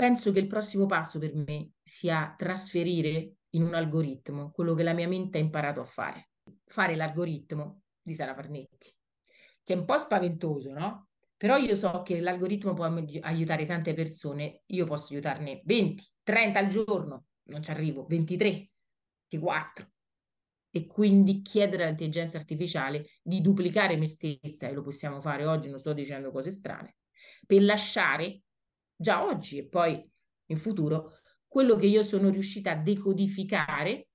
penso che il prossimo passo per me sia trasferire in un algoritmo quello che la mia mente ha imparato a fare. Fare l'algoritmo di Sara Farnetti, che è un po' spaventoso, no? Però io so che l'algoritmo può aiutare tante persone, io posso aiutarne 20, 30 al giorno, non ci arrivo, 23, 24. E quindi chiedere all'intelligenza artificiale di duplicare me stessa, e lo possiamo fare oggi, non sto dicendo cose strane, per lasciare già oggi e poi in futuro quello che io sono riuscita a decodificare.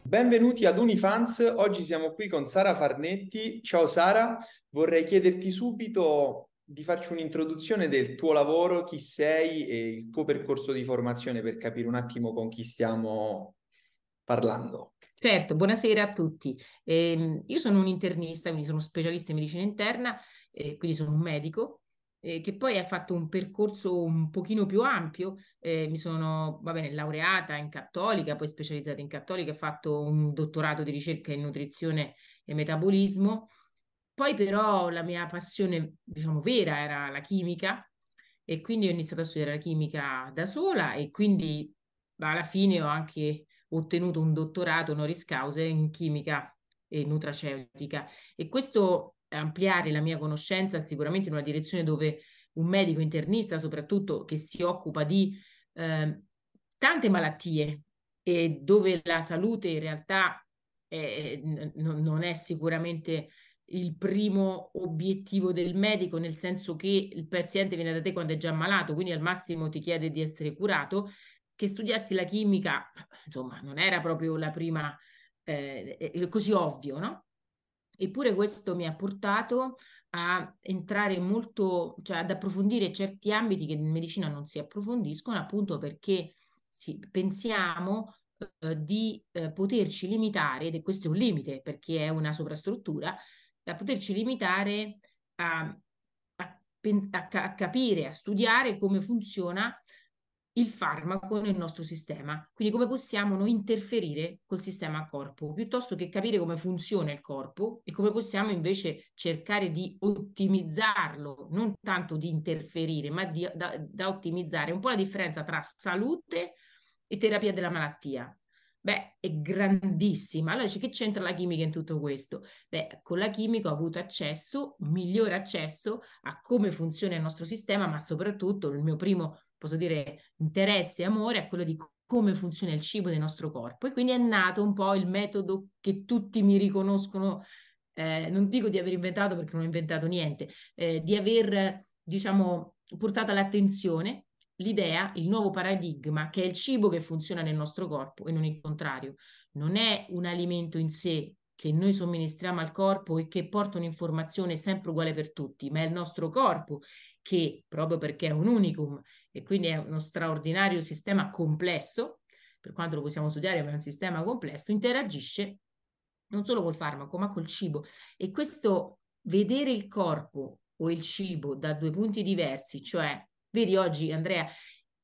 Benvenuti ad Unifans, oggi siamo qui con Sara Farnetti. Ciao Sara, vorrei chiederti subito di farci un'introduzione del tuo lavoro, chi sei e il tuo percorso di formazione per capire un attimo con chi stiamo parlando. Certo, buonasera a tutti. Eh, io sono un internista, quindi sono specialista in medicina interna, eh, quindi sono un medico eh, che poi ha fatto un percorso un pochino più ampio. Eh, mi sono, va bene, laureata in cattolica, poi specializzata in cattolica, ho fatto un dottorato di ricerca in nutrizione e metabolismo. Poi però la mia passione, diciamo, vera era la chimica e quindi ho iniziato a studiare la chimica da sola e quindi alla fine ho anche ottenuto un dottorato honoris causa in chimica e nutraceutica e questo ampliare la mia conoscenza sicuramente in una direzione dove un medico internista, soprattutto che si occupa di eh, tante malattie e dove la salute in realtà è, n- non è sicuramente il primo obiettivo del medico, nel senso che il paziente viene da te quando è già malato, quindi al massimo ti chiede di essere curato, che studiassi la chimica, insomma, non era proprio la prima, eh, così ovvio, no? Eppure questo mi ha portato a entrare molto, cioè ad approfondire certi ambiti che in medicina non si approfondiscono, appunto perché sì, pensiamo eh, di eh, poterci limitare, ed è questo è un limite perché è una sovrastruttura, a poterci limitare a, a, a, a capire, a studiare come funziona il farmaco nel nostro sistema, quindi come possiamo noi interferire col sistema corpo, piuttosto che capire come funziona il corpo e come possiamo invece cercare di ottimizzarlo, non tanto di interferire, ma di, da, da ottimizzare. Un po' la differenza tra salute e terapia della malattia. Beh, è grandissima. Allora, che c'entra la chimica in tutto questo? Beh, con la chimica ho avuto accesso, migliore accesso a come funziona il nostro sistema, ma soprattutto il mio primo, posso dire, interesse e amore è quello di come funziona il cibo del nostro corpo. E quindi è nato un po' il metodo che tutti mi riconoscono, eh, non dico di aver inventato perché non ho inventato niente, eh, di aver, diciamo, portato all'attenzione l'idea, il nuovo paradigma, che è il cibo che funziona nel nostro corpo e non il contrario. Non è un alimento in sé che noi somministriamo al corpo e che porta un'informazione sempre uguale per tutti, ma è il nostro corpo che, proprio perché è un unicum e quindi è uno straordinario sistema complesso, per quanto lo possiamo studiare, ma è un sistema complesso, interagisce non solo col farmaco, ma col cibo. E questo vedere il corpo o il cibo da due punti diversi, cioè Vedi oggi, Andrea,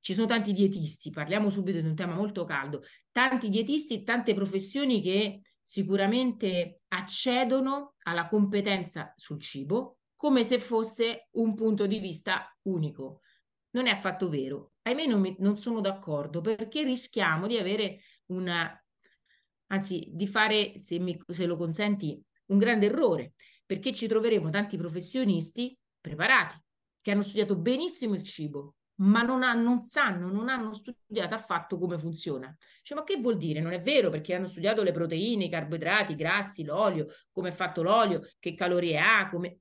ci sono tanti dietisti, parliamo subito di un tema molto caldo, tanti dietisti e tante professioni che sicuramente accedono alla competenza sul cibo come se fosse un punto di vista unico. Non è affatto vero. Ahimè non, mi, non sono d'accordo perché rischiamo di avere una, anzi di fare, se, mi, se lo consenti, un grande errore, perché ci troveremo tanti professionisti preparati, che hanno studiato benissimo il cibo, ma non, ha, non, sanno, non hanno studiato affatto come funziona. Cioè, ma che vuol dire? Non è vero perché hanno studiato le proteine, i carboidrati, i grassi, l'olio, come è fatto l'olio, che calorie ha, come...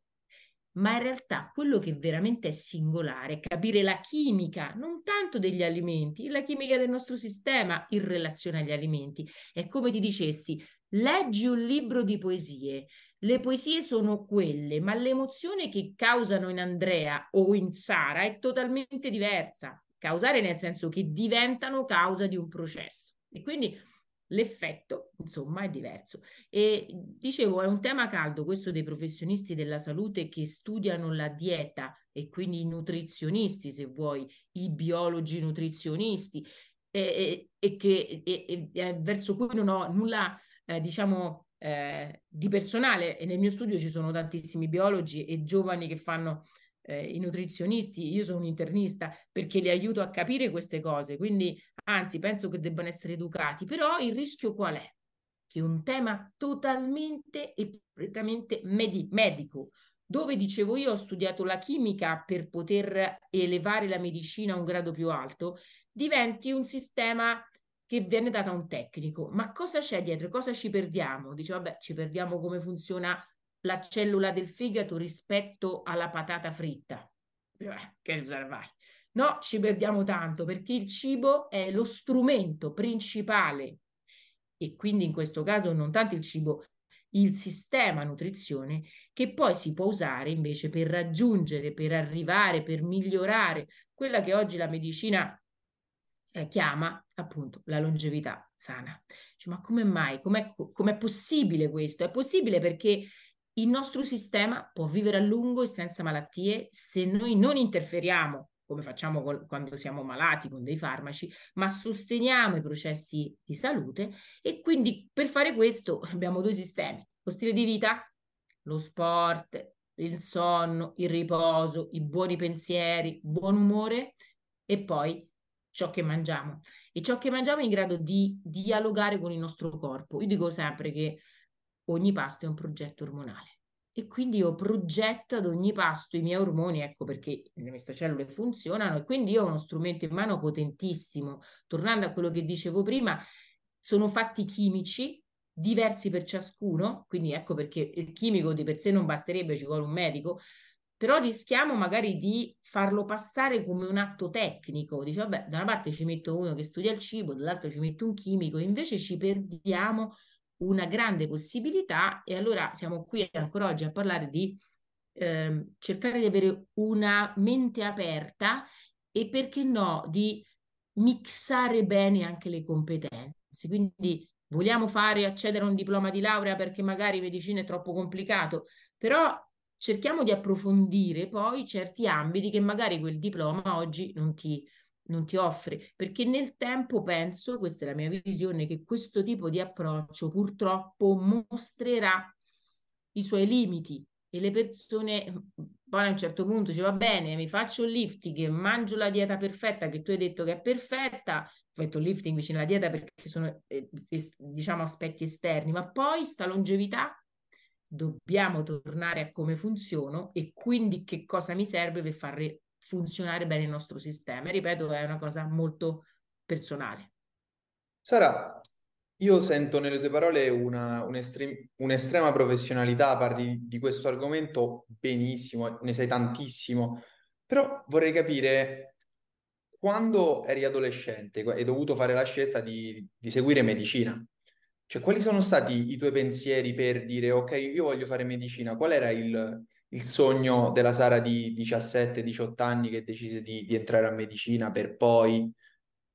Ma in realtà quello che veramente è singolare è capire la chimica, non tanto degli alimenti, la chimica del nostro sistema in relazione agli alimenti. È come ti dicessi, leggi un libro di poesie, le poesie sono quelle, ma l'emozione che causano in Andrea o in Sara è totalmente diversa. Causare nel senso che diventano causa di un processo. E quindi l'effetto, insomma, è diverso. E dicevo, è un tema caldo questo dei professionisti della salute che studiano la dieta e quindi i nutrizionisti, se vuoi, i biologi nutrizionisti, e, e, e che e, verso cui non ho nulla, eh, diciamo, eh, di personale. E nel mio studio ci sono tantissimi biologi e giovani che fanno eh, i nutrizionisti, io sono un internista perché li aiuto a capire queste cose, quindi anzi penso che debbano essere educati, però il rischio qual è? Che un tema totalmente e completamente medi- medico, dove dicevo io ho studiato la chimica per poter elevare la medicina a un grado più alto, diventi un sistema che viene dato a un tecnico. Ma cosa c'è dietro? Cosa ci perdiamo? Dice, vabbè, ci perdiamo come funziona la cellula del fegato rispetto alla patata fritta. Eh, che vai. No, ci perdiamo tanto perché il cibo è lo strumento principale e quindi in questo caso non tanto il cibo, il sistema nutrizione che poi si può usare invece per raggiungere, per arrivare, per migliorare quella che oggi la medicina eh, chiama appunto la longevità sana. Cioè, ma come mai? Com'è, com'è possibile questo? È possibile perché il nostro sistema può vivere a lungo e senza malattie se noi non interferiamo, come facciamo col, quando siamo malati con dei farmaci, ma sosteniamo i processi di salute e quindi per fare questo abbiamo due sistemi, lo stile di vita, lo sport, il sonno, il riposo, i buoni pensieri, buon umore e poi ciò che mangiamo. E ciò che mangiamo è in grado di dialogare con il nostro corpo. Io dico sempre che ogni pasto è un progetto ormonale. E quindi io progetto ad ogni pasto i miei ormoni, ecco perché le mie cellule funzionano e quindi io ho uno strumento in mano potentissimo. Tornando a quello che dicevo prima, sono fatti chimici diversi per ciascuno, quindi ecco perché il chimico di per sé non basterebbe, ci vuole un medico, però rischiamo magari di farlo passare come un atto tecnico. Dice, vabbè, da una parte ci metto uno che studia il cibo, dall'altra ci metto un chimico, invece ci perdiamo una grande possibilità e allora siamo qui ancora oggi a parlare di eh, cercare di avere una mente aperta e perché no di mixare bene anche le competenze. Quindi vogliamo fare accedere a un diploma di laurea perché magari medicina è troppo complicato, però cerchiamo di approfondire poi certi ambiti che magari quel diploma oggi non ti, non ti offre, perché nel tempo penso, questa è la mia visione, che questo tipo di approccio purtroppo mostrerà i suoi limiti e le persone poi a un certo punto ci va bene, mi faccio il lifting, mangio la dieta perfetta che tu hai detto che è perfetta, ho fatto il lifting vicino alla dieta perché sono eh, diciamo aspetti esterni, ma poi sta longevità dobbiamo tornare a come funziono e quindi che cosa mi serve per fare funzionare bene il nostro sistema. E ripeto, è una cosa molto personale. Sara, io sento nelle tue parole una, un'estre- un'estrema professionalità, parli di questo argomento benissimo, ne sai tantissimo, però vorrei capire quando eri adolescente e hai dovuto fare la scelta di, di seguire medicina, cioè quali sono stati i tuoi pensieri per dire ok, io voglio fare medicina? Qual era il, il sogno della Sara di 17-18 anni che decise di, di, entrare a medicina per poi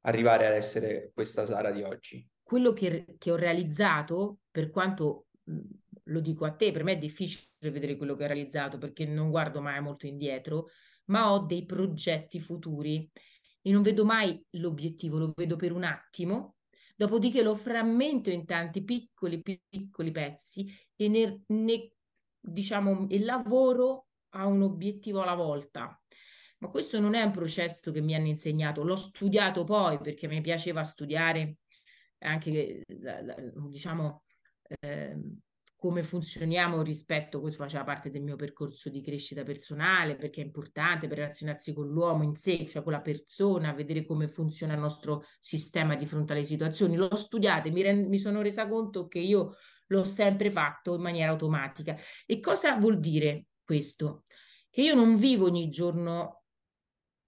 arrivare ad essere questa Sara di oggi? Quello che, che ho realizzato, per quanto lo dico a te, per me è difficile vedere quello che ho realizzato perché non guardo mai molto indietro, ma ho dei progetti futuri e non vedo mai l'obiettivo, lo vedo per un attimo, dopodiché lo frammento in tanti piccoli, piccoli pezzi e ne, ne diciamo, il lavoro a un obiettivo alla volta. Ma questo non è un processo che mi hanno insegnato, l'ho studiato poi perché mi piaceva studiare anche, diciamo, eh, come funzioniamo rispetto, questo faceva parte del mio percorso di crescita personale, perché è importante per relazionarsi con l'uomo in sé, cioè con la persona, vedere come funziona il nostro sistema di fronte alle situazioni. L'ho studiato e mi, re- mi sono resa conto che io l'ho sempre fatto in maniera automatica. E cosa vuol dire questo? Che io non vivo ogni giorno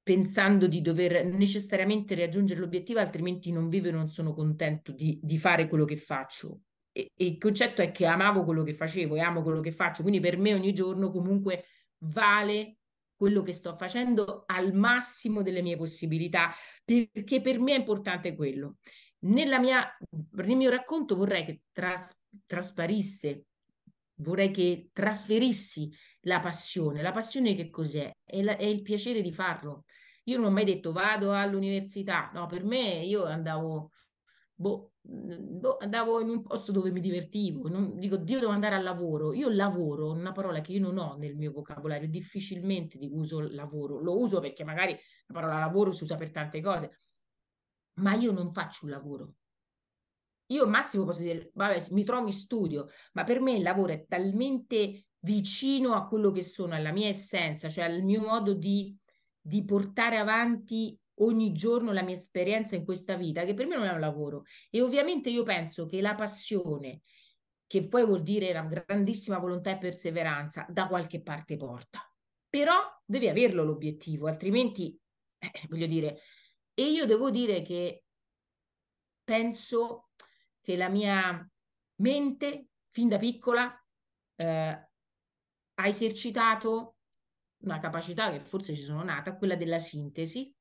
pensando di dover necessariamente raggiungere l'obiettivo, altrimenti non vivo e non sono contento di, di fare quello che faccio. E, e, il concetto è che amavo quello che facevo e amo quello che faccio, quindi per me ogni giorno comunque vale quello che sto facendo al massimo delle mie possibilità, perché per me è importante quello. Mia, nel mio racconto vorrei che tras, trasparisse, vorrei che trasferissi la passione. La passione che cos'è? È, la, è il piacere di farlo. Io non ho mai detto vado all'università, no, per me io andavo boh, boh, andavo in un posto dove mi divertivo, non, dico Dio devo andare al lavoro, io lavoro, una parola che io non ho nel mio vocabolario, difficilmente uso lavoro, lo uso perché magari la parola lavoro si usa per tante cose, ma io non faccio un lavoro. Io massimo posso dire, vabbè, mi trovo in studio, ma per me il lavoro è talmente vicino a quello che sono, alla mia essenza, cioè al mio modo di, di portare avanti ogni giorno la mia esperienza in questa vita, che per me non è un lavoro. E ovviamente io penso che la passione, che poi vuol dire una grandissima volontà e perseveranza, da qualche parte porta. Però devi averlo l'obiettivo, altrimenti, eh, voglio dire, e io devo dire che penso che la mia mente, fin da piccola, eh, ha esercitato una capacità che forse ci sono nata, quella della sintesi,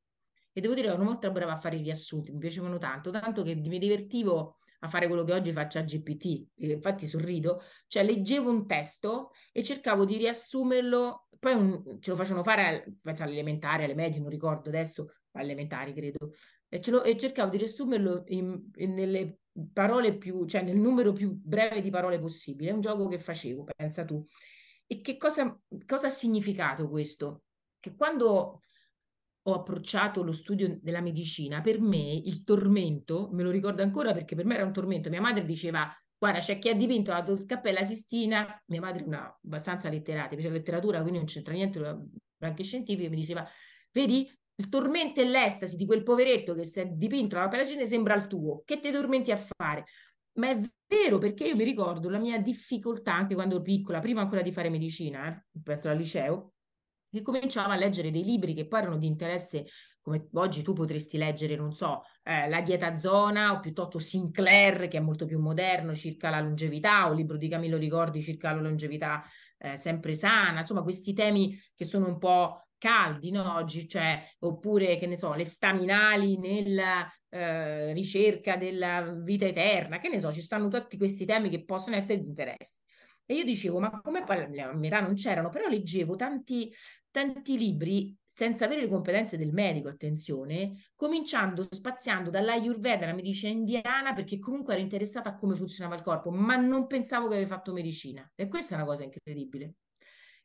e devo dire che ero molto brava a fare i riassunti, mi piacevano tanto, tanto che mi divertivo a fare quello che oggi faccio a GPT, infatti sorrido, cioè leggevo un testo e cercavo di riassumerlo, poi un, ce lo facevano fare all'elementare, alle medie, non ricordo adesso, elementari credo, e, lo, e cercavo di riassumerlo in, in, nelle parole più, cioè nel numero più breve di parole possibile, è un gioco che facevo, pensa tu. E che cosa, cosa ha significato questo? Che quando ho approcciato lo studio della medicina, per me il tormento, me lo ricordo ancora perché per me era un tormento, mia madre diceva guarda c'è chi ha dipinto la Cappella Sistina, mia madre è una abbastanza letterata, piace la letteratura quindi non c'entra niente anche scientifico, mi diceva vedi il tormento e l'estasi di quel poveretto che si è dipinto la Cappella Sistina sembra il tuo, che ti tormenti a fare? Ma è vero perché io mi ricordo la mia difficoltà anche quando ero piccola, prima ancora di fare medicina, eh, penso al liceo, che cominciava a leggere dei libri che poi erano di interesse, come oggi tu potresti leggere, non so, eh, La dieta zona o piuttosto Sinclair, che è molto più moderno, circa la longevità, o il libro di Camillo Ricordi circa la longevità eh, sempre sana, insomma questi temi che sono un po' caldi no? oggi, cioè, oppure che ne so, le staminali nella eh, ricerca della vita eterna, che ne so, ci stanno tutti questi temi che possono essere di interesse. E io dicevo, ma come a metà non c'erano, però leggevo tanti, tanti libri senza avere le competenze del medico, attenzione, cominciando, spaziando dall'Ayurveda alla medicina indiana, perché comunque ero interessata a come funzionava il corpo, ma non pensavo che avevo fatto medicina. E questa è una cosa incredibile.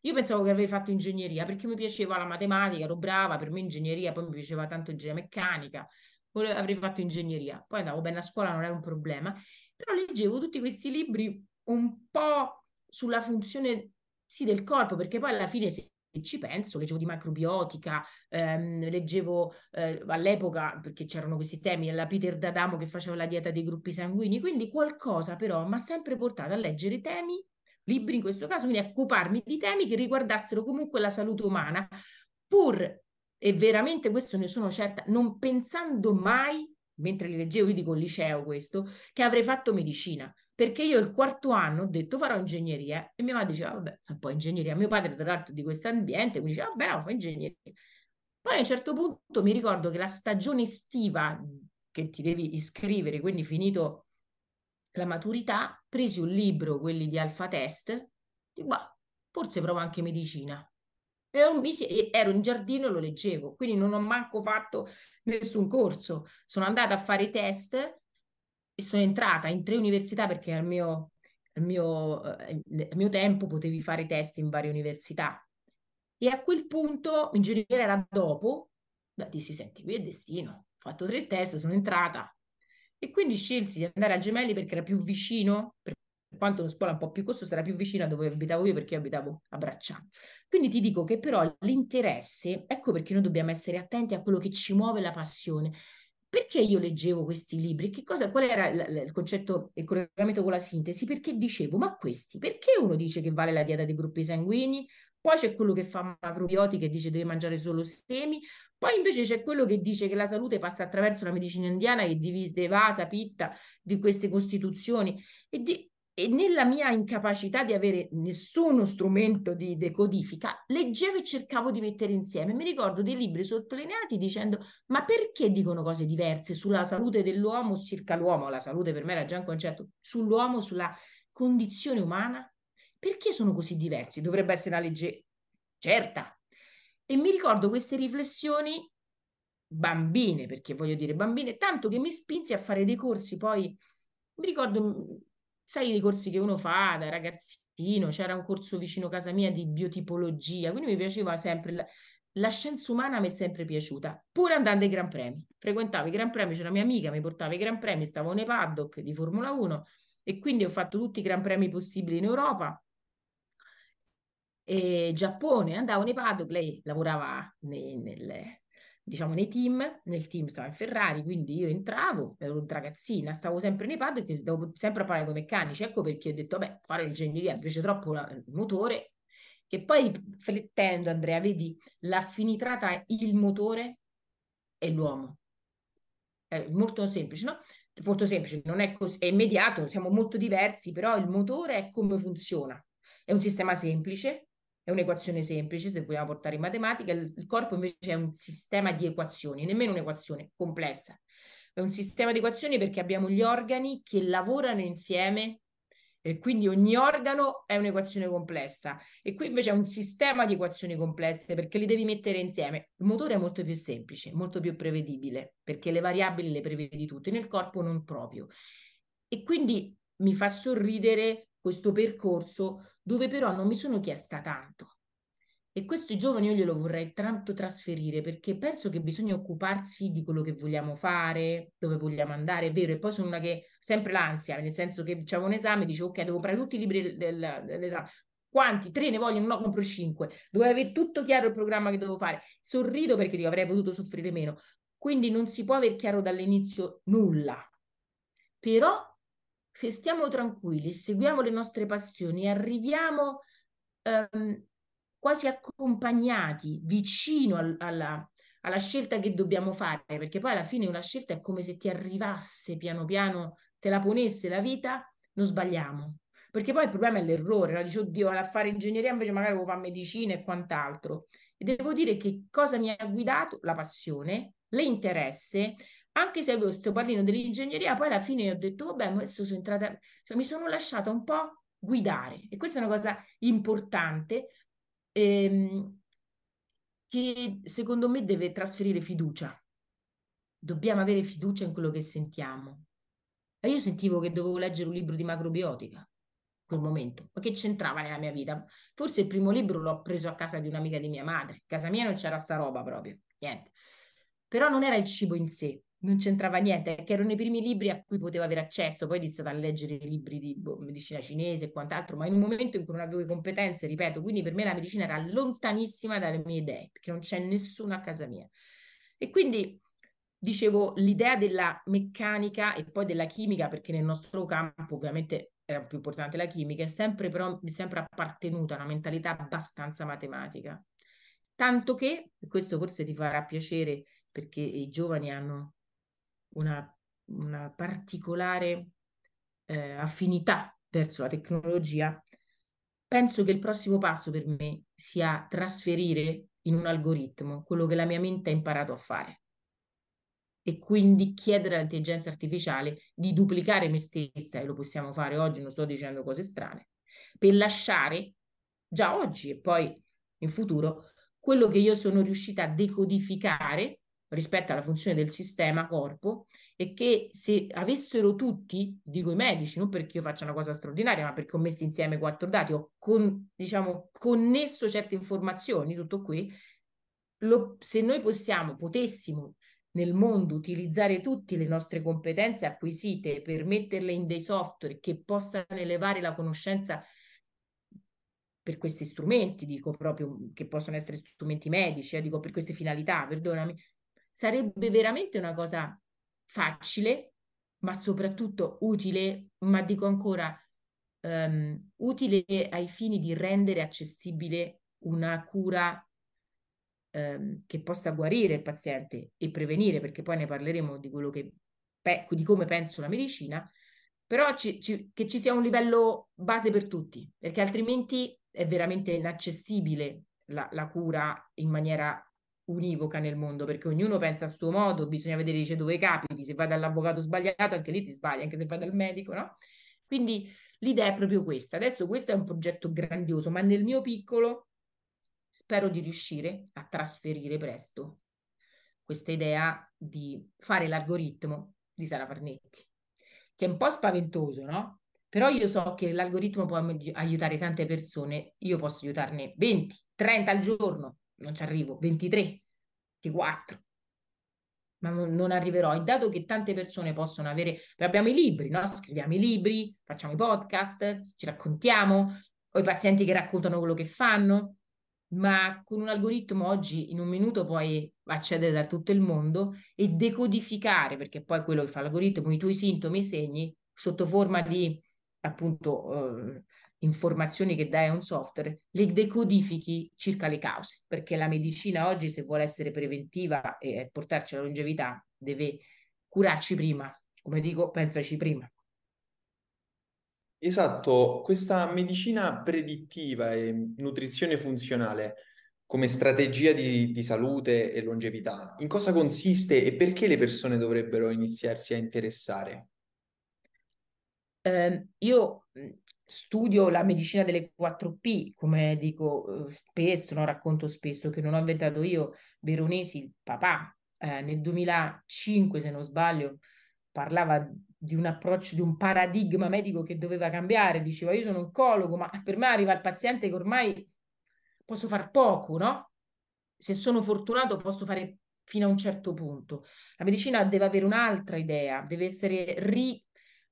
Io pensavo che avevo fatto ingegneria perché mi piaceva la matematica, ero brava, per me ingegneria, poi mi piaceva tanto ingegneria meccanica, avrei fatto ingegneria. Poi andavo bene a scuola, non era un problema, però leggevo tutti questi libri un po' sulla funzione sì, del corpo, perché poi alla fine se ci penso, leggevo di macrobiotica, ehm, leggevo eh, all'epoca, perché c'erano questi temi, la Peter D'Adamo che faceva la dieta dei gruppi sanguigni, quindi qualcosa però mi ha sempre portato a leggere temi, libri in questo caso, quindi occuparmi di temi che riguardassero comunque la salute umana, pur, e veramente questo ne sono certa, non pensando mai, mentre li leggevo, io dico liceo questo, che avrei fatto medicina perché io il quarto anno ho detto farò ingegneria e mia madre diceva vabbè, poi ingegneria. Mio padre tra l'altro di questo ambiente mi diceva vabbè, no, fai ingegneria. Poi a un certo punto mi ricordo che la stagione estiva che ti devi iscrivere, quindi finito la maturità, presi un libro, quelli di Alfa Test, bah, forse provo anche medicina. E ero in giardino e lo leggevo, quindi non ho manco fatto nessun corso. Sono andata a fare i test e sono entrata in tre università perché al mio, al mio, eh, al mio tempo potevi fare test in varie università. E a quel punto, ingegneria era dopo, beh, dissi, senti, qui è destino. Ho fatto tre test, sono entrata. E quindi scelsi di andare a Gemelli perché era più vicino, per quanto una scuola un po' più costosa, era più vicina dove abitavo io perché io abitavo a Bracciano. Quindi ti dico che però l'interesse, ecco perché noi dobbiamo essere attenti a quello che ci muove la passione perché io leggevo questi libri? Che cosa, qual era il, il concetto, il collegamento con la sintesi? Perché dicevo, ma questi, perché uno dice che vale la dieta dei gruppi sanguigni? Poi c'è quello che fa macrobiotica e dice deve mangiare solo semi, poi invece c'è quello che dice che la salute passa attraverso la medicina indiana che divide vasa, pitta di queste costituzioni e, di, e nella mia incapacità di avere nessuno strumento di decodifica, leggevo e cercavo di mettere insieme. Mi ricordo dei libri sottolineati dicendo: Ma perché dicono cose diverse sulla salute dell'uomo, circa l'uomo? La salute per me era già un concetto sull'uomo, sulla condizione umana. Perché sono così diversi? Dovrebbe essere una legge certa. E mi ricordo queste riflessioni bambine, perché voglio dire bambine, tanto che mi spinsi a fare dei corsi, poi mi ricordo, sai, i corsi che uno fa da ragazzino, c'era un corso vicino casa mia di biotipologia, quindi mi piaceva sempre, la, la scienza umana mi è sempre piaciuta, pur andando ai Gran Premi. Frequentavo i Gran Premi, c'era mia amica, mi portava i Gran Premi, stavo nei paddock di Formula 1 e quindi ho fatto tutti i Gran Premi possibili in Europa. E Giappone, andavo nei paddock, lei lavorava nei, nelle, diciamo, nei team, nel team stava in Ferrari, quindi io entravo, ero ragazzina, stavo sempre nei paddock stavo sempre parlare con i meccanici, ecco perché ho detto, beh, fare ingegneria, mi piace troppo la, il motore, che poi riflettendo, Andrea, vedi, l'affinità tra il motore e l'uomo. È molto semplice, no? Molto semplice, non è così, è immediato, siamo molto diversi, però il motore è come funziona. È un sistema semplice, è un'equazione semplice, se vogliamo portare in matematica, il corpo invece è un sistema di equazioni, nemmeno un'equazione complessa. È un sistema di equazioni perché abbiamo gli organi che lavorano insieme e quindi ogni organo è un'equazione complessa e qui invece è un sistema di equazioni complesse perché li devi mettere insieme. Il motore è molto più semplice, molto più prevedibile perché le variabili le prevedi tutte, nel corpo non proprio. E quindi mi fa sorridere questo percorso dove però non mi sono chiesta tanto. E questo i giovani io glielo vorrei tanto trasferire perché penso che bisogna occuparsi di quello che vogliamo fare, dove vogliamo andare, è vero, e poi sono una che sempre l'ansia, nel senso che c'è un esame, dice ok, devo prendere tutti i libri del, dell'esame. Quanti? Tre ne vogliono? No, compro cinque. Dovevo avere tutto chiaro il programma che devo fare. Sorrido perché dico avrei potuto soffrire meno. Quindi non si può aver chiaro dall'inizio nulla. Però stiamo tranquilli, seguiamo le nostre passioni, arriviamo um, quasi accompagnati, vicino al, alla, alla scelta che dobbiamo fare, perché poi alla fine una scelta è come se ti arrivasse piano piano, te la ponesse la vita, non sbagliamo. Perché poi il problema è l'errore, no? dici, oddio, vado a fare ingegneria, invece magari devo fare medicina e quant'altro. E devo dire che cosa mi ha guidato? La passione, l'interesse, anche se avevo questo pallino dell'ingegneria, poi alla fine ho detto, vabbè, adesso sono entrata, cioè mi sono lasciata un po' guidare. E questa è una cosa importante ehm, che secondo me deve trasferire fiducia. Dobbiamo avere fiducia in quello che sentiamo. E io sentivo che dovevo leggere un libro di macrobiotica in quel momento, ma che c'entrava nella mia vita? Forse il primo libro l'ho preso a casa di un'amica di mia madre. A casa mia non c'era sta roba proprio, niente. Però non era il cibo in sé, non c'entrava niente, che erano i primi libri a cui potevo avere accesso, poi ho iniziato a leggere libri di boh, medicina cinese e quant'altro, ma in un momento in cui non avevo competenze, ripeto, quindi per me la medicina era lontanissima dalle mie idee, perché non c'è nessuno a casa mia. E quindi dicevo, l'idea della meccanica e poi della chimica, perché nel nostro campo ovviamente era più importante la chimica, è sempre però mi è sempre appartenuta una mentalità abbastanza matematica. Tanto che, questo forse ti farà piacere perché i giovani hanno una, una particolare eh, affinità verso la tecnologia, penso che il prossimo passo per me sia trasferire in un algoritmo quello che la mia mente ha imparato a fare. E quindi chiedere all'intelligenza artificiale di duplicare me stessa, e lo possiamo fare oggi, non sto dicendo cose strane, per lasciare già oggi e poi in futuro quello che io sono riuscita a decodificare rispetto alla funzione del sistema corpo e che se avessero tutti, dico i medici, non perché io faccia una cosa straordinaria, ma perché ho messo insieme quattro dati, ho con, diciamo, connesso certe informazioni, tutto qui, lo, se noi possiamo, potessimo nel mondo utilizzare tutte le nostre competenze acquisite per metterle in dei software che possano elevare la conoscenza per questi strumenti, dico proprio che possono essere strumenti medici, eh, dico per queste finalità, perdonami, sarebbe veramente una cosa facile, ma soprattutto utile, ma dico ancora um, utile ai fini di rendere accessibile una cura um, che possa guarire il paziente e prevenire, perché poi ne parleremo di quello che di come penso la medicina, però ci, ci, che ci sia un livello base per tutti, perché altrimenti è veramente inaccessibile la, la cura in maniera univoca nel mondo perché ognuno pensa a suo modo, bisogna vedere dice, dove capiti, se vai dall'avvocato sbagliato anche lì ti sbagli, anche se vai dal medico, no? Quindi l'idea è proprio questa. Adesso questo è un progetto grandioso, ma nel mio piccolo spero di riuscire a trasferire presto questa idea di fare l'algoritmo di Sara Farnetti, che è un po' spaventoso, no? Però io so che l'algoritmo può aiutare tante persone, io posso aiutarne 20, 30 al giorno, non ci arrivo, 23, 24, ma non arriverò. E dato che tante persone possono avere, abbiamo i libri, no? Scriviamo i libri, facciamo i podcast, ci raccontiamo, o i pazienti che raccontano quello che fanno, ma con un algoritmo oggi in un minuto puoi accedere da tutto il mondo e decodificare, perché poi quello che fa l'algoritmo, i tuoi sintomi, i segni, sotto forma di appunto eh, informazioni che dai a un software, le decodifichi circa le cause, perché la medicina oggi se vuole essere preventiva e portarci alla longevità deve curarci prima, come dico, pensaci prima. Esatto, questa medicina predittiva e nutrizione funzionale come strategia di, di, salute e longevità, in cosa consiste e perché le persone dovrebbero iniziarsi a interessare? Eh, io studio la medicina delle 4P, come dico spesso, no? racconto spesso, che non ho inventato io, Veronesi, il papà, eh, nel 2005, se non sbaglio, parlava di un approccio, di un paradigma medico che doveva cambiare. Diceva, io sono oncologo, ma per me arriva il paziente che ormai posso fare poco, no? Se sono fortunato posso fare fino a un certo punto. La medicina deve avere un'altra idea, deve essere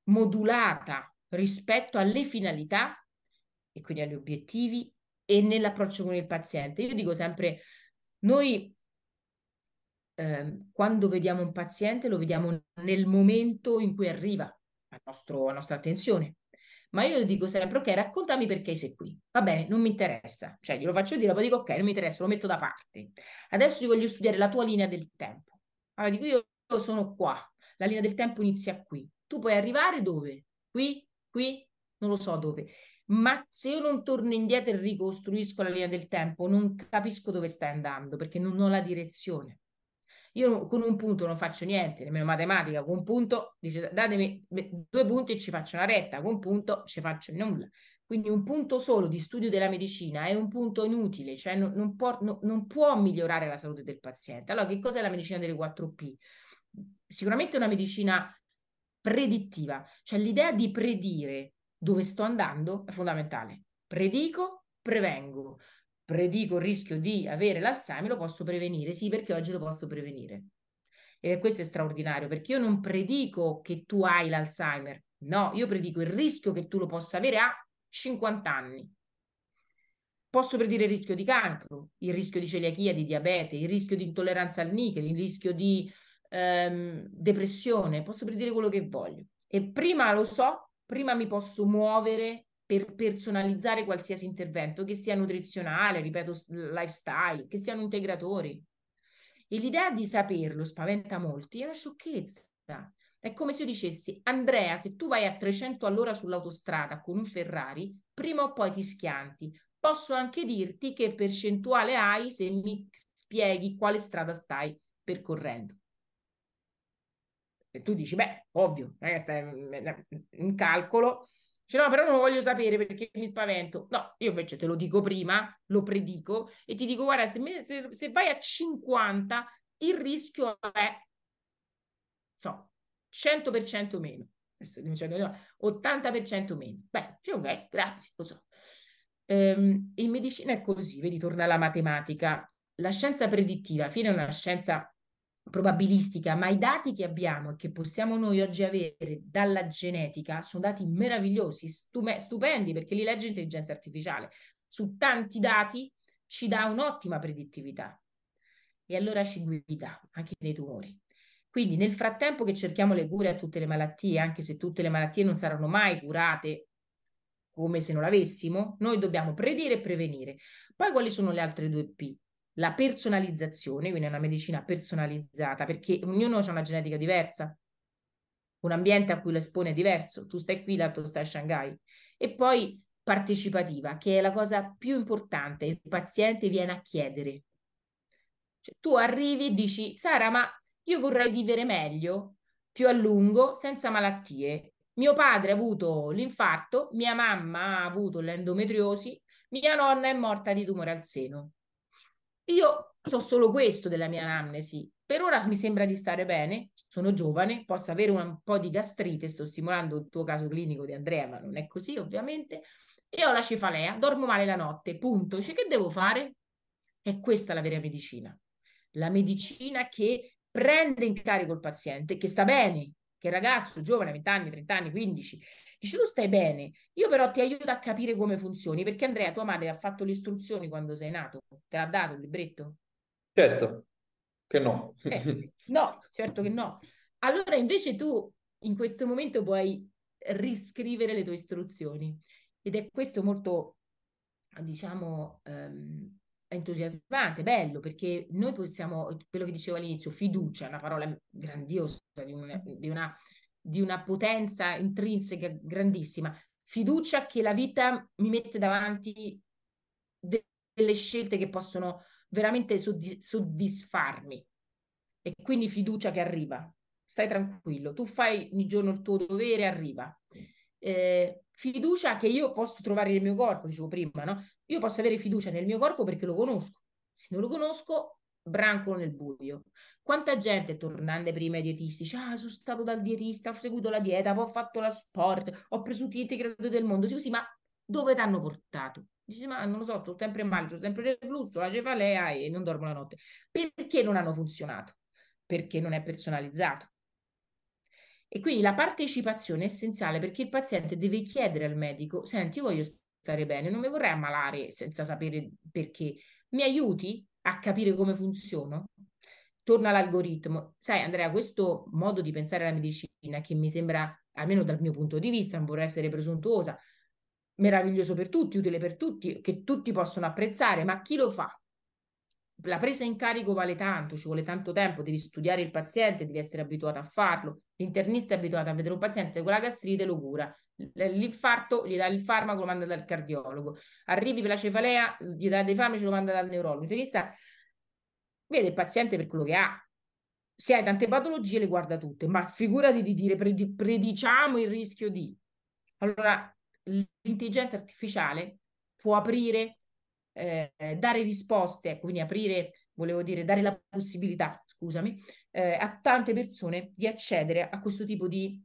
rimodulata rispetto alle finalità e quindi agli obiettivi e nell'approccio con il paziente. Io dico sempre, noi eh, quando vediamo un paziente lo vediamo nel momento in cui arriva al nostro, alla nostra attenzione. Ma io dico sempre, ok, raccontami perché sei qui. Va bene, non mi interessa. Cioè, glielo faccio dire, poi dico, ok, non mi interessa, lo metto da parte. Adesso io voglio studiare la tua linea del tempo. Allora dico, io sono qua. La linea del tempo inizia qui. Tu puoi arrivare dove? Qui, qui, non lo so dove. Ma se io non torno indietro e ricostruisco la linea del tempo, non capisco dove stai andando, perché non ho la direzione. Io con un punto non faccio niente, nemmeno matematica, con un punto dice datemi due punti e ci faccio una retta, con un punto ci faccio nulla. Quindi un punto solo di studio della medicina è un punto inutile, cioè non, non, può, no, non può migliorare la salute del paziente. Allora, che cos'è la medicina delle 4P? Sicuramente una medicina predittiva, cioè l'idea di predire dove sto andando è fondamentale. Predico, prevengo predico il rischio di avere l'Alzheimer, lo posso prevenire, sì, perché oggi lo posso prevenire. E questo è straordinario, perché io non predico che tu hai l'Alzheimer, no, io predico il rischio che tu lo possa avere a 50 anni. Posso predire il rischio di cancro, il rischio di celiachia, di diabete, il rischio di intolleranza al nichel, il rischio di ehm, depressione, posso predire quello che voglio. E prima lo so, prima mi posso muovere per personalizzare qualsiasi intervento, che sia nutrizionale, ripeto, lifestyle, che siano integratori. E l'idea di saperlo spaventa molti, è una sciocchezza. È come se io dicessi, Andrea, se tu vai a 300 all'ora sull'autostrada con un Ferrari, prima o poi ti schianti. Posso anche dirti che percentuale hai se mi spieghi quale strada stai percorrendo. E tu dici, beh, ovvio, eh, in calcolo Dice, no, però non lo voglio sapere perché mi spavento. No, io invece te lo dico prima, lo predico e ti dico, guarda, se, me, se, se vai a 50, il rischio è, so, 100% meno. 80% meno. Beh, ok, grazie, lo so. Ehm, in medicina è così, vedi, torna alla matematica. La scienza predittiva, fine è una scienza probabilistica, ma i dati che abbiamo e che possiamo noi oggi avere dalla genetica sono dati meravigliosi, stupendi, perché li legge l'intelligenza artificiale. Su tanti dati ci dà un'ottima predittività e allora ci guida anche nei tumori. Quindi nel frattempo che cerchiamo le cure a tutte le malattie, anche se tutte le malattie non saranno mai curate come se non l'avessimo, noi dobbiamo predire e prevenire. Poi quali sono le altre due P? La personalizzazione, quindi è una medicina personalizzata, perché ognuno ha una genetica diversa, un ambiente a cui lo espone è diverso, tu stai qui, l'altro sta a Shanghai. E poi partecipativa, che è la cosa più importante, il paziente viene a chiedere. Cioè, tu arrivi e dici, Sara, ma io vorrei vivere meglio, più a lungo, senza malattie. Mio padre ha avuto l'infarto, mia mamma ha avuto l'endometriosi, mia nonna è morta di tumore al seno. Io So solo questo della mia anamnesi. Per ora mi sembra di stare bene, sono giovane, posso avere un po' di gastrite, sto stimolando il tuo caso clinico di Andrea, ma non è così ovviamente, e ho la cefalea, dormo male la notte, punto. Cioè, che devo fare? È questa la vera medicina. La medicina che prende in carico il paziente, che sta bene, che ragazzo, giovane, 20 anni, 30 anni, 15, dice tu stai bene, io però ti aiuto a capire come funzioni, perché Andrea, tua madre ha fatto le istruzioni quando sei nato, te l'ha dato il libretto? Certo, che no. Eh, no, certo che no. Allora invece tu in questo momento puoi riscrivere le tue istruzioni ed è questo molto, diciamo, ehm, entusiasmante, bello, perché noi possiamo, quello che dicevo all'inizio, fiducia, una parola grandiosa, di una, di una, di una potenza intrinseca grandissima, fiducia che la vita mi mette davanti delle scelte che possono veramente soddisfarmi e quindi fiducia che arriva. Stai tranquillo, tu fai ogni giorno il tuo dovere, arriva. Eh, fiducia che io posso trovare nel mio corpo, dicevo prima, no? Io posso avere fiducia nel mio corpo perché lo conosco. Se non lo conosco, brancolo nel buio. Quanta gente tornando prima ai dietisti dice, ah, sono stato dal dietista, ho seguito la dieta, ho fatto la sport, ho preso tutti i integratori del mondo. Dico, sì, ma dove ti hanno portato? Dici, ma non lo so, sto sempre male, ho sempre reflusso, la cefalea e non dormo la notte. Perché non hanno funzionato? Perché non è personalizzato. E quindi la partecipazione è essenziale perché il paziente deve chiedere al medico, senti, io voglio stare bene, non mi vorrei ammalare senza sapere perché. Mi aiuti a capire come funziono? Torna all'algoritmo. Sai, Andrea, questo modo di pensare alla medicina che mi sembra, almeno dal mio punto di vista, non vorrei essere presuntuosa, meraviglioso per tutti, utile per tutti, che tutti possono apprezzare, ma chi lo fa? La presa in carico vale tanto, ci vuole tanto tempo, devi studiare il paziente, devi essere abituato a farlo. L'internista è abituato a vedere un paziente con la gastrite, lo cura. L'infarto, gli dà il farmaco, lo manda dal cardiologo. Arrivi per la cefalea, gli dà dei farmaci, lo manda dal neurologo. Vede il paziente per quello che ha. Se hai tante patologie, le guarda tutte, ma figurati di dire prediciamo il rischio di. Allora, l'intelligenza artificiale può aprire, eh, dare risposte, quindi aprire, volevo dire, dare la possibilità, scusami, eh, a tante persone di accedere a questo tipo di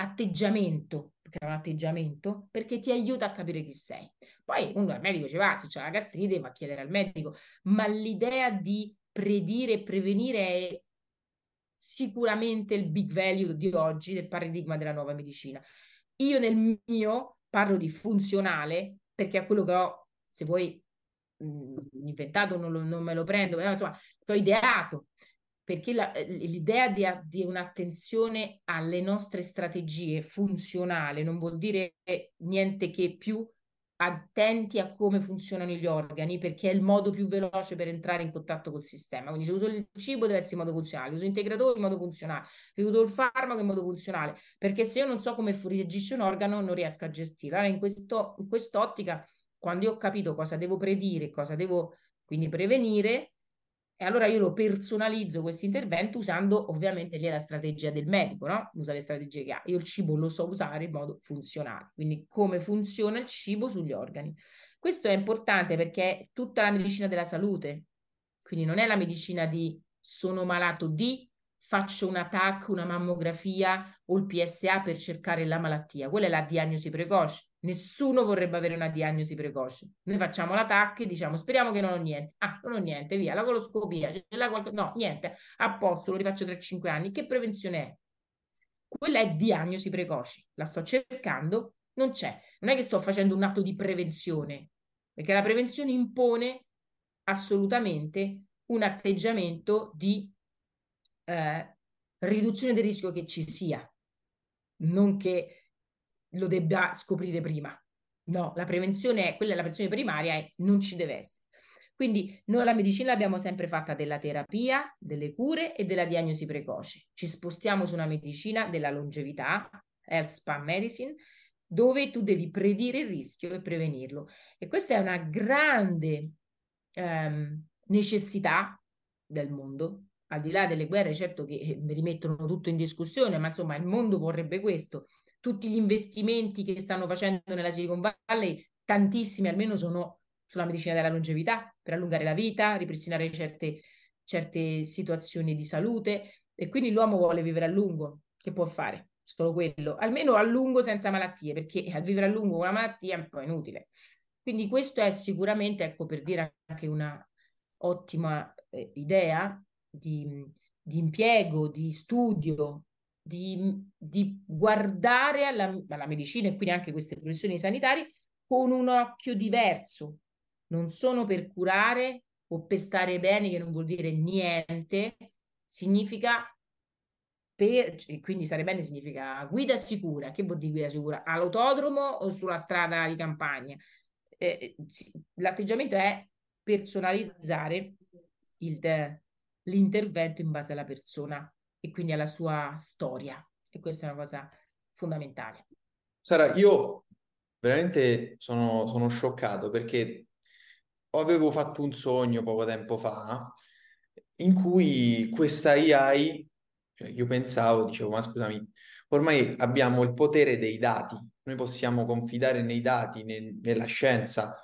atteggiamento, perché è un atteggiamento, perché ti aiuta a capire chi sei. Poi uno al medico ci va, se c'è la gastrite va a chiedere al medico, ma l'idea di predire e prevenire è sicuramente il big value di oggi del paradigma della nuova medicina. Io nel mio parlo di funzionale perché è quello che ho, se vuoi, mm, inventato, non, lo, non, me lo prendo, però insomma, che ho ideato, perché la, l'idea di, di, un'attenzione alle nostre strategie funzionale non vuol dire niente che più attenti a come funzionano gli organi perché è il modo più veloce per entrare in contatto col sistema. Quindi se uso il cibo deve essere in modo funzionale, uso integratore in modo funzionale, se uso il farmaco in modo funzionale, perché se io non so come reagisce un organo non riesco a gestire. Allora in, questo, in quest'ottica, quando io ho capito cosa devo predire, cosa devo quindi prevenire, e allora io lo personalizzo questo intervento usando ovviamente lì la strategia del medico, no? Usa le strategie che ha. Io il cibo lo so usare in modo funzionale, quindi come funziona il cibo sugli organi. Questo è importante perché è tutta la medicina della salute, quindi non è la medicina di sono malato di, faccio un TAC, una mammografia o il PSA per cercare la malattia. Quella è la diagnosi precoce. Nessuno vorrebbe avere una diagnosi precoce. Noi facciamo l'attacco e diciamo speriamo che non ho niente. Ah, non ho niente, via, la coloscopia, c'è la qualche... no, niente, a posto, lo rifaccio tra cinque anni. Che prevenzione è? Quella è diagnosi precoce. La sto cercando, non c'è. Non è che sto facendo un atto di prevenzione, perché la prevenzione impone assolutamente un atteggiamento di eh, riduzione del rischio che ci sia, non che lo debba scoprire prima. No, la prevenzione è quella, la prevenzione primaria è non ci deve essere. Quindi noi la medicina l'abbiamo sempre fatta della terapia, delle cure e della diagnosi precoce. Ci spostiamo su una medicina della longevità, health span medicine, dove tu devi predire il rischio e prevenirlo. E questa è una grande ehm, necessità del mondo, al di là delle guerre, certo che eh, rimettono tutto in discussione, ma insomma il mondo vorrebbe questo, tutti gli investimenti che stanno facendo nella Silicon Valley, tantissimi almeno sono sulla medicina della longevità, per allungare la vita, ripristinare certe, certe situazioni di salute e quindi l'uomo vuole vivere a lungo, che può fare? Solo quello, almeno a lungo senza malattie, perché a vivere a lungo con una malattia è un po' inutile. Quindi questo è sicuramente, ecco, per dire anche una ottima eh, idea di, di impiego, di studio, di, di guardare alla, alla, medicina e quindi anche queste professioni sanitarie con un occhio diverso. Non sono per curare o per stare bene, che non vuol dire niente, significa per, quindi stare bene significa guida sicura. Che vuol dire guida sicura? All'autodromo o sulla strada di campagna? Eh, l'atteggiamento è personalizzare il, l'intervento in base alla persona e quindi alla sua storia. E questa è una cosa fondamentale. Sara, io veramente sono, sono scioccato perché avevo fatto un sogno poco tempo fa in cui questa AI, cioè io pensavo, dicevo, ma scusami, ormai abbiamo il potere dei dati, noi possiamo confidare nei dati, ne, nella scienza,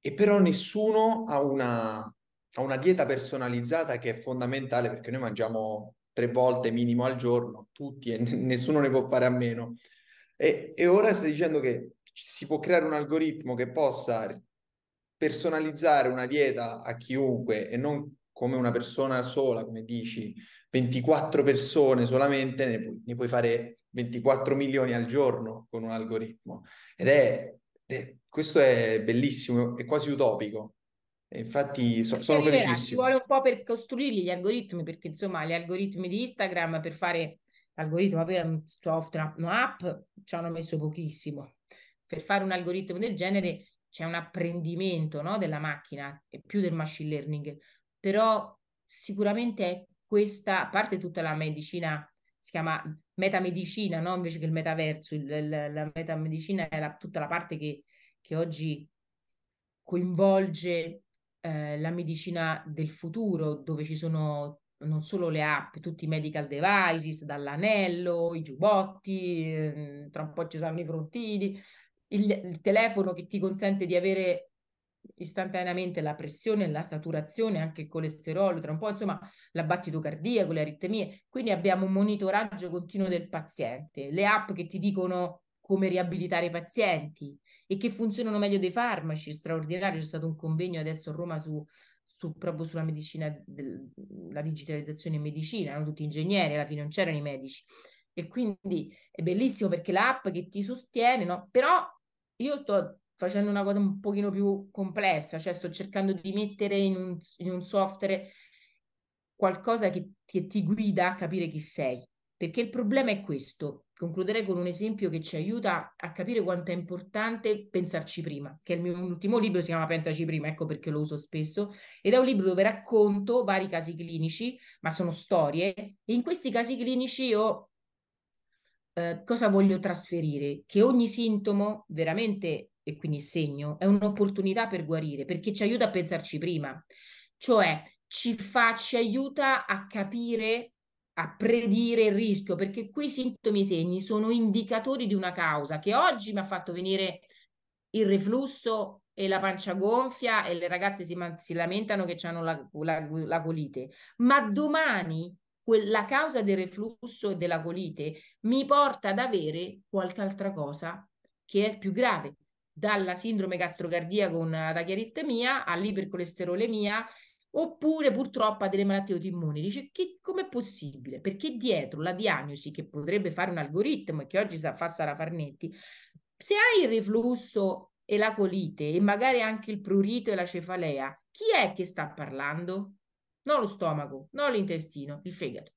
e però nessuno ha una, ha una dieta personalizzata che è fondamentale perché noi mangiamo tre volte minimo al giorno, tutti, e nessuno ne può fare a meno. E, e ora stai dicendo che si può creare un algoritmo che possa personalizzare una dieta a chiunque e non come una persona sola, come dici, 24 persone solamente, ne puoi, ne puoi fare 24 milioni al giorno con un algoritmo. Ed è, è questo è bellissimo, è quasi utopico. Infatti so, sono arriverà, felicissimo. Ci vuole un po' per costruirli gli algoritmi, perché insomma gli algoritmi di Instagram per fare l'algoritmo per un software, un'app, ci hanno messo pochissimo. Per fare un algoritmo del genere c'è un apprendimento no, della macchina, e più del machine learning, però sicuramente è questa, a parte tutta la medicina, si chiama metamedicina, no? invece che il metaverso, il, la, la metamedicina è la, tutta la parte che, che oggi coinvolge eh, la medicina del futuro, dove ci sono non solo le app, tutti i medical devices, dall'anello, i giubbotti, eh, tra un po' ci saranno i frontini, il, il telefono che ti consente di avere istantaneamente la pressione, la saturazione, anche il colesterolo, tra un po', insomma, la battito cardiaco, le aritmie. Quindi abbiamo un monitoraggio continuo del paziente, le app che ti dicono come riabilitare i pazienti, e che funzionano meglio dei farmaci, straordinario, c'è stato un convegno adesso a Roma su, su proprio sulla medicina, la digitalizzazione in medicina, erano tutti ingegneri, alla fine non c'erano i medici. E quindi è bellissimo perché l'app che ti sostiene, no? Però io sto facendo una cosa un pochino più complessa, cioè sto cercando di mettere in un, in un software qualcosa che ti, ti guida a capire chi sei. Perché il problema è questo. Concluderei con un esempio che ci aiuta a capire quanto è importante pensarci prima, che il mio ultimo libro si chiama Pensaci prima, ecco perché lo uso spesso, ed è un libro dove racconto vari casi clinici, ma sono storie, e in questi casi clinici io eh, cosa voglio trasferire? Che ogni sintomo veramente, e quindi segno, è un'opportunità per guarire, perché ci aiuta a pensarci prima, cioè ci fa, ci aiuta a capire a predire il rischio, perché quei sintomi e segni sono indicatori di una causa che oggi mi ha fatto venire il reflusso e la pancia gonfia e le ragazze si, si lamentano che hanno la, la, la, colite, ma domani la causa del reflusso e della colite mi porta ad avere qualche altra cosa che è più grave, dalla sindrome gastrocardia con la tachiaritmia all'ipercolesterolemia oppure purtroppo ha delle malattie autoimmuni. Dice che com'è possibile? Perché dietro la diagnosi che potrebbe fare un algoritmo e che oggi fa Sara Farnetti, se hai il reflusso e la colite e magari anche il prurito e la cefalea, chi è che sta parlando? Non lo stomaco, non l'intestino, il fegato.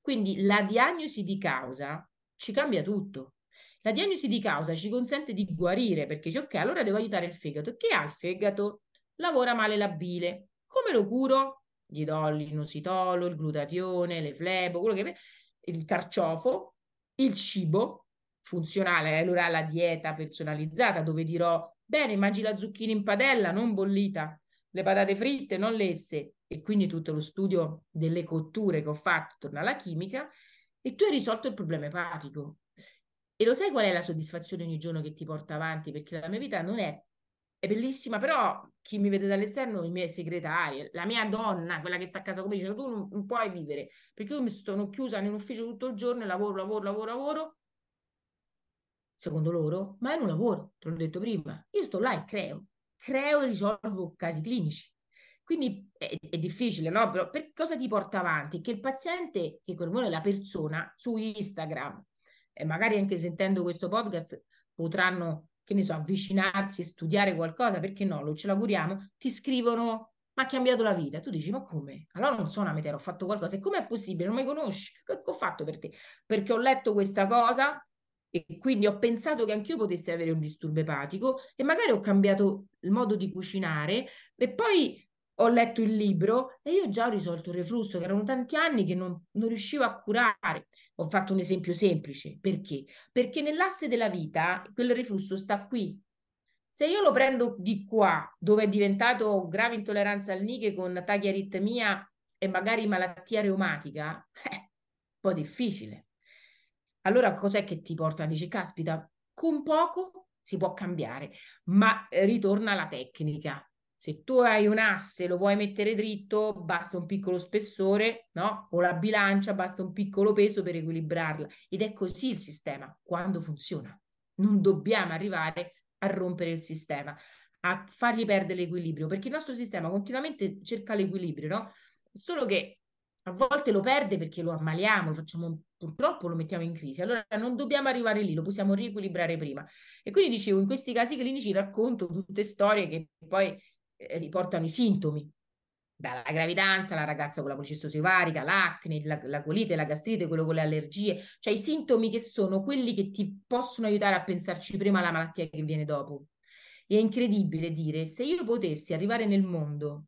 Quindi la diagnosi di causa ci cambia tutto. La diagnosi di causa ci consente di guarire perché dice ok, allora devo aiutare il fegato. Che ha il fegato? Lavora male la bile, come lo curo? Gli do l'inositolo, il glutatione, le flebo, quello che il carciofo, il cibo funzionale, allora la dieta personalizzata dove dirò bene, mangi la zucchina in padella, non bollita, le patate fritte, non lesse e quindi tutto lo studio delle cotture che ho fatto torna alla chimica e tu hai risolto il problema epatico. E lo sai qual è la soddisfazione ogni giorno che ti porta avanti? Perché la mia vita non è è bellissima, però chi mi vede dall'esterno, i miei segretari, la mia donna, quella che sta a casa come dice, tu non, non puoi vivere, perché io mi sono chiusa in ufficio tutto il giorno e lavoro, lavoro, lavoro, lavoro, secondo loro, ma è un lavoro, te l'ho detto prima, io sto là e creo, creo e risolvo casi clinici. Quindi è, è difficile, no? Però per cosa ti porta avanti? Che il paziente, che quel è la persona, su Instagram, e magari anche sentendo questo podcast, potranno, che ne so, avvicinarsi e studiare qualcosa, perché no, lo ce l'auguriamo, ti scrivono ma ha cambiato la vita. Tu dici, ma come? Allora non sono amatera, ho fatto qualcosa. E com'è possibile? Non mi conosci? Che ho fatto per te? Perché ho letto questa cosa e quindi ho pensato che anch'io potessi avere un disturbo epatico e magari ho cambiato il modo di cucinare e poi ho letto il libro e io già ho risolto il reflusso, che erano tanti anni che non, non riuscivo a curare. Ho fatto un esempio semplice. Perché? Perché nell'asse della vita quel reflusso sta qui. Se io lo prendo di qua, dove è diventato grave intolleranza al niche con tachiaritmia e magari malattia reumatica, è un po' difficile. Allora cos'è che ti porta? Dici, caspita, con poco si può cambiare, ma ritorna la tecnica se tu hai un asse, lo vuoi mettere dritto, basta un piccolo spessore, no? O la bilancia, basta un piccolo peso per equilibrarla. Ed è così il sistema, quando funziona. Non dobbiamo arrivare a rompere il sistema, a fargli perdere l'equilibrio, perché il nostro sistema continuamente cerca l'equilibrio, no? Solo che a volte lo perde perché lo ammaliamo, facciamo, purtroppo lo mettiamo in crisi. Allora non dobbiamo arrivare lì, lo possiamo riequilibrare prima. E quindi dicevo, in questi casi clinici racconto tutte storie che poi riportano i sintomi, dalla gravidanza, la ragazza con la policistosi ovarica, l'acne, la, la colite, la gastrite, quello con le allergie, cioè i sintomi che sono quelli che ti possono aiutare a pensarci prima alla malattia che viene dopo. E è incredibile dire, se io potessi arrivare nel mondo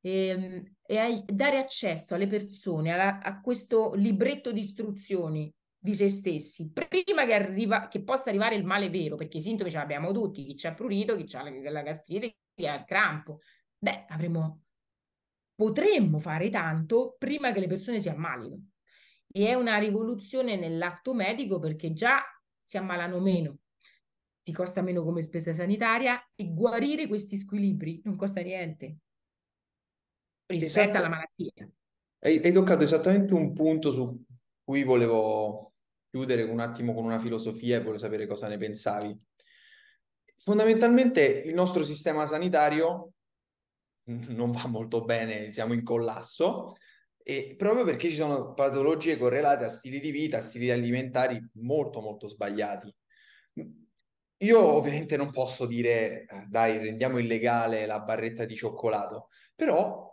ehm, e a, dare accesso alle persone alla, a questo libretto di istruzioni di se stessi prima che, arriva, che possa arrivare il male vero, perché i sintomi ce l'abbiamo tutti, chi c'ha prurito, chi c'ha la, la gastrite, ha il crampo. Beh, avremo, potremmo fare tanto prima che le persone si ammalino. E è una rivoluzione nell'atto medico perché già si ammalano meno, ti costa meno come spesa sanitaria e guarire questi squilibri non costa niente rispetto esatto. alla malattia. Hai, hai toccato esattamente un punto su cui volevo chiudere un attimo con una filosofia e voglio sapere cosa ne pensavi. Fondamentalmente il nostro sistema sanitario non va molto bene, siamo in collasso, e proprio perché ci sono patologie correlate a stili di vita, a stili alimentari molto molto sbagliati. Io ovviamente non posso dire eh, dai, rendiamo illegale la barretta di cioccolato, però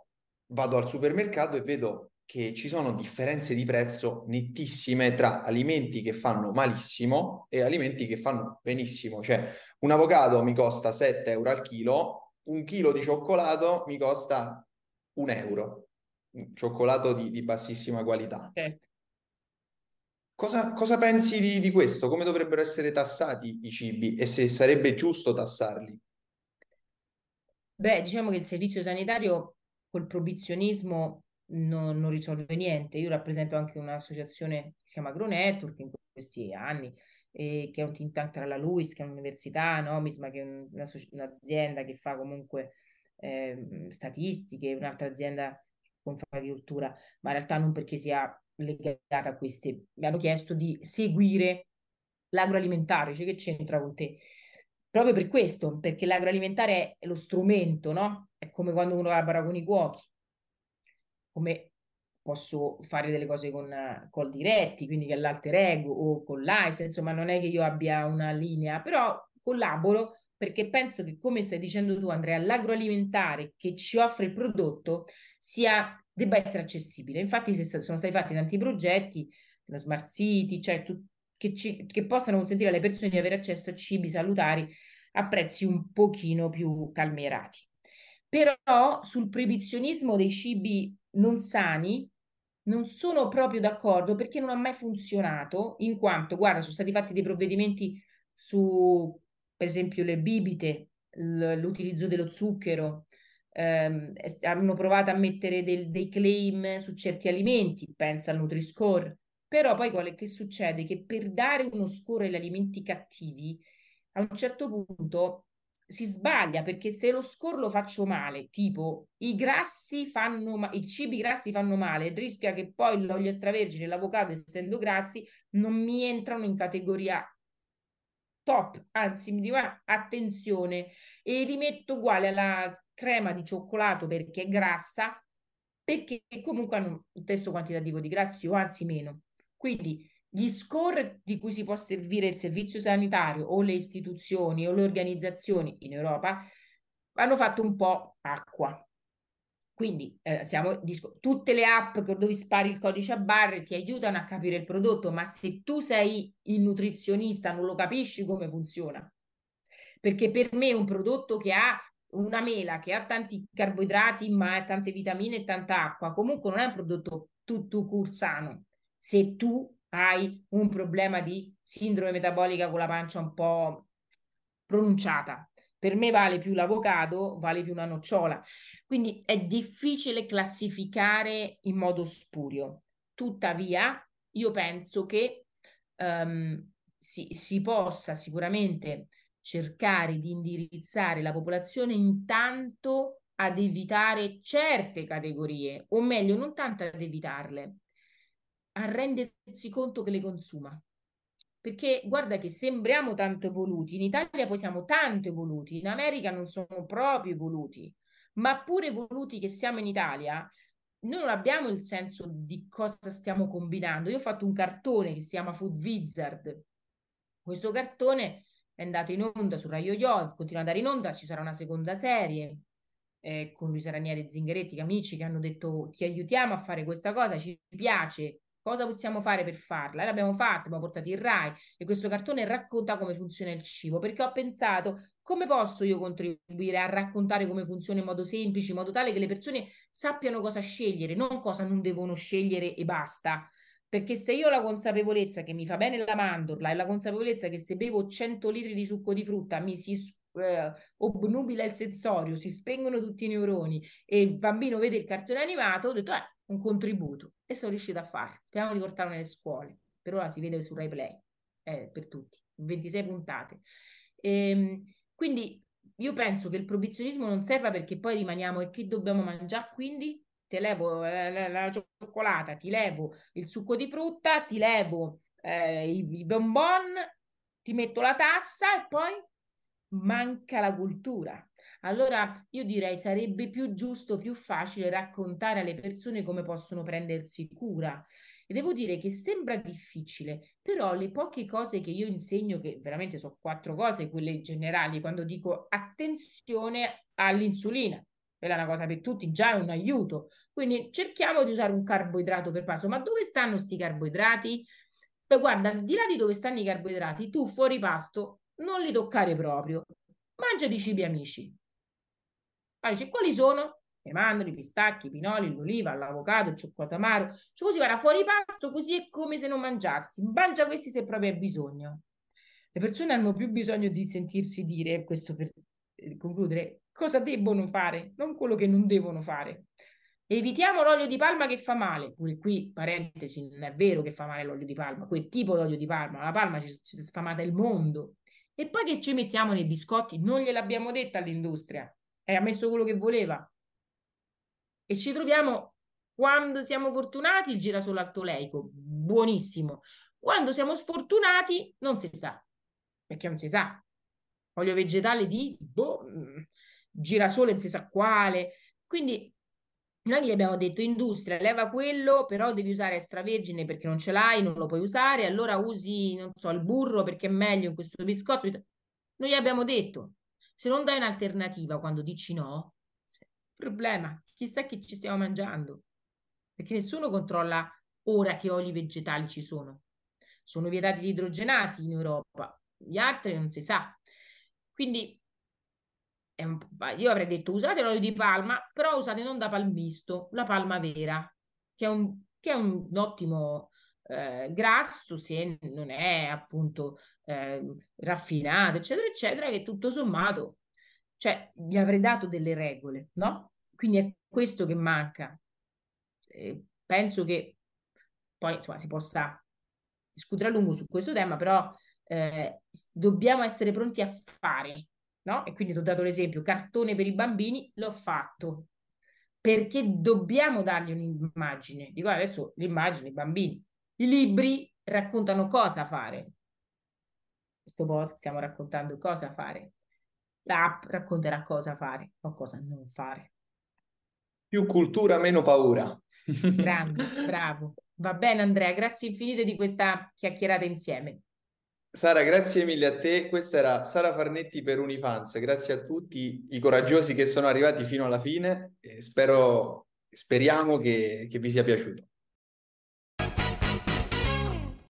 vado al supermercato e vedo che ci sono differenze di prezzo nettissime tra alimenti che fanno malissimo e alimenti che fanno benissimo. Cioè, un avocado mi costa 7 euro al chilo, un chilo di cioccolato mi costa un euro. Un cioccolato di, di bassissima qualità. Certo. Cosa, cosa pensi di, di questo? Come dovrebbero essere tassati i cibi e se sarebbe giusto tassarli? Beh, diciamo che il servizio sanitario col probizionismo non, non, risolve niente. Io rappresento anche un'associazione che si chiama AgroNetwork in questi anni, eh, che è un think tank tra la LUIS, che è un'università, no? Misma che è un, una, un'azienda che fa comunque eh, statistiche, un'altra azienda con agricoltura, ma in realtà non perché sia legata a queste. Mi hanno chiesto di seguire l'agroalimentare, cioè che c'entra con te? Proprio per questo, perché l'agroalimentare è lo strumento, no? È come quando uno collabora con i cuochi come posso fare delle cose con col diretti, quindi che l'alter ego o con l'AIS, insomma non è che io abbia una linea, però collaboro perché penso che come stai dicendo tu Andrea, l'agroalimentare che ci offre il prodotto sia, debba essere accessibile. Infatti sono stati fatti tanti progetti, la Smart City, cioè tu, che, ci, che possano consentire alle persone di avere accesso a cibi salutari a prezzi un pochino più calmierati. Però sul proibizionismo dei cibi non sani non sono proprio d'accordo perché non ha mai funzionato, in quanto, guarda, sono stati fatti dei provvedimenti su, per esempio, le bibite, l'utilizzo dello zucchero, ehm, hanno provato a mettere del, dei claim su certi alimenti, pensa al Nutri-Score, però poi qual è che succede? Che per dare uno score agli alimenti cattivi, a un certo punto si sbaglia perché se lo score lo faccio male, tipo i grassi fanno ma- i cibi grassi fanno male, rischia che poi l'olio extravergine e l'avocado, essendo grassi, non mi entrano in categoria top, anzi mi dico attenzione e li metto uguale alla crema di cioccolato perché è grassa, perché comunque hanno un testo quantitativo di grassi o anzi meno. Quindi gli score di cui si può servire il servizio sanitario o le istituzioni o le organizzazioni in Europa hanno fatto un po' acqua. Quindi eh, siamo, tutte le app dove spari il codice a barre ti aiutano a capire il prodotto, ma se tu sei il nutrizionista non lo capisci come funziona. Perché per me un prodotto che ha una mela, che ha tanti carboidrati, ma ha tante vitamine e tanta acqua, comunque non è un prodotto tutto cursano. Se tu hai un problema di sindrome metabolica con la pancia un po' pronunciata. Per me vale più l'avocado, vale più una nocciola. Quindi è difficile classificare in modo spurio. Tuttavia, io penso che um, si, si possa sicuramente cercare di indirizzare la popolazione intanto ad evitare certe categorie, o meglio, non tanto ad evitarle, a rendersi conto che le consuma. Perché guarda che sembriamo tanto evoluti, in Italia poi siamo tanto evoluti, in America non sono proprio evoluti, ma pure evoluti che siamo in Italia, noi non abbiamo il senso di cosa stiamo combinando. Io ho fatto un cartone che si chiama Food Wizard. Questo cartone è andato in onda su Rai Yo, continua ad andare in onda, ci sarà una seconda serie eh, con Luisa Ranieri e Zingaretti, amici che hanno detto ti aiutiamo a fare questa cosa, ci piace, Cosa possiamo fare per farla? E l'abbiamo fatto, abbiamo portato il RAI e questo cartone racconta come funziona il cibo, perché ho pensato come posso io contribuire a raccontare come funziona in modo semplice, in modo tale che le persone sappiano cosa scegliere, non cosa non devono scegliere e basta. Perché se io ho la consapevolezza che mi fa bene la mandorla e la consapevolezza che se bevo 100 litri di succo di frutta mi si eh, obnubila il sensorio, si spengono tutti i neuroni e il bambino vede il cartone animato, ho detto, eh, un contributo e sono riuscita a farlo. Speriamo di portarlo nelle scuole. Per ora si vede su Rai Play, eh, per tutti, 26 puntate. Ehm, quindi io penso che il proibizionismo non serva perché poi rimaniamo e che dobbiamo mangiare, quindi ti levo la, la, la, cioccolata, ti levo il succo di frutta, ti levo eh, i, i bonbon, ti metto la tassa e poi manca la cultura. Allora io direi sarebbe più giusto, più facile raccontare alle persone come possono prendersi cura. E devo dire che sembra difficile, però le poche cose che io insegno, che veramente sono quattro cose, quelle generali, quando dico attenzione all'insulina, quella è una cosa per tutti, già è un aiuto. Quindi cerchiamo di usare un carboidrato per passo. Ma dove stanno sti carboidrati? Beh, guarda, al di là di dove stanno i carboidrati, tu fuori pasto non li toccare proprio. Mangia di cibi amici. Dice, quali sono? Le mandorle, i pistacchi, i pinoli, l'oliva, l'avocado, il cioccolato amaro. Cioè, così guarda, fuori pasto, così è come se non mangiassi. Mangia questi se proprio hai bisogno. Le persone hanno più bisogno di sentirsi dire, questo per eh, concludere, cosa debbono fare, non quello che non devono fare. Evitiamo l'olio di palma che fa male. Pure qui, parentesi, non è vero che fa male l'olio di palma, quel tipo d'olio di palma. La palma ci, ci sfamata il mondo. E poi che ci mettiamo nei biscotti? Non gliel'abbiamo detta all'industria ha messo quello che voleva. E ci troviamo quando siamo fortunati il girasole altoleico, buonissimo. Quando siamo sfortunati non si sa, perché non si sa. Olio vegetale di boh, mm, girasole non si sa quale. Quindi noi gli abbiamo detto industria, leva quello, però devi usare extravergine perché non ce l'hai, non lo puoi usare, allora usi, non so, il burro perché è meglio in questo biscotto. Noi gli abbiamo detto, se non dai un'alternativa quando dici no, problema, chissà che ci stiamo mangiando, perché nessuno controlla ora che oli vegetali ci sono. Sono vietati gli idrogenati in Europa, gli altri non si sa. Quindi io avrei detto usate l'olio di palma, però usate non da palmisto, la palma vera, che è un, che è un ottimo eh, grasso se non è appunto eh, raffinato, eccetera, eccetera, che tutto sommato, cioè, gli avrei dato delle regole, no? Quindi è questo che manca. Eh, penso che poi insomma, si possa discutere a lungo su questo tema, però eh, dobbiamo essere pronti a fare, no? E quindi ti ho dato l'esempio, cartone per i bambini, l'ho fatto perché dobbiamo dargli un'immagine. Dico adesso l'immagine, i bambini. I libri raccontano cosa fare. Questo post stiamo raccontando cosa fare. L'app racconterà cosa fare o cosa non fare. Più cultura, meno paura. Grande, bravo. Va bene Andrea, grazie infinite di questa chiacchierata insieme. Sara, grazie mille a te. Questa era Sara Farnetti per Unifans. Grazie a tutti i coraggiosi che sono arrivati fino alla fine. Spero, speriamo che, che vi sia piaciuto.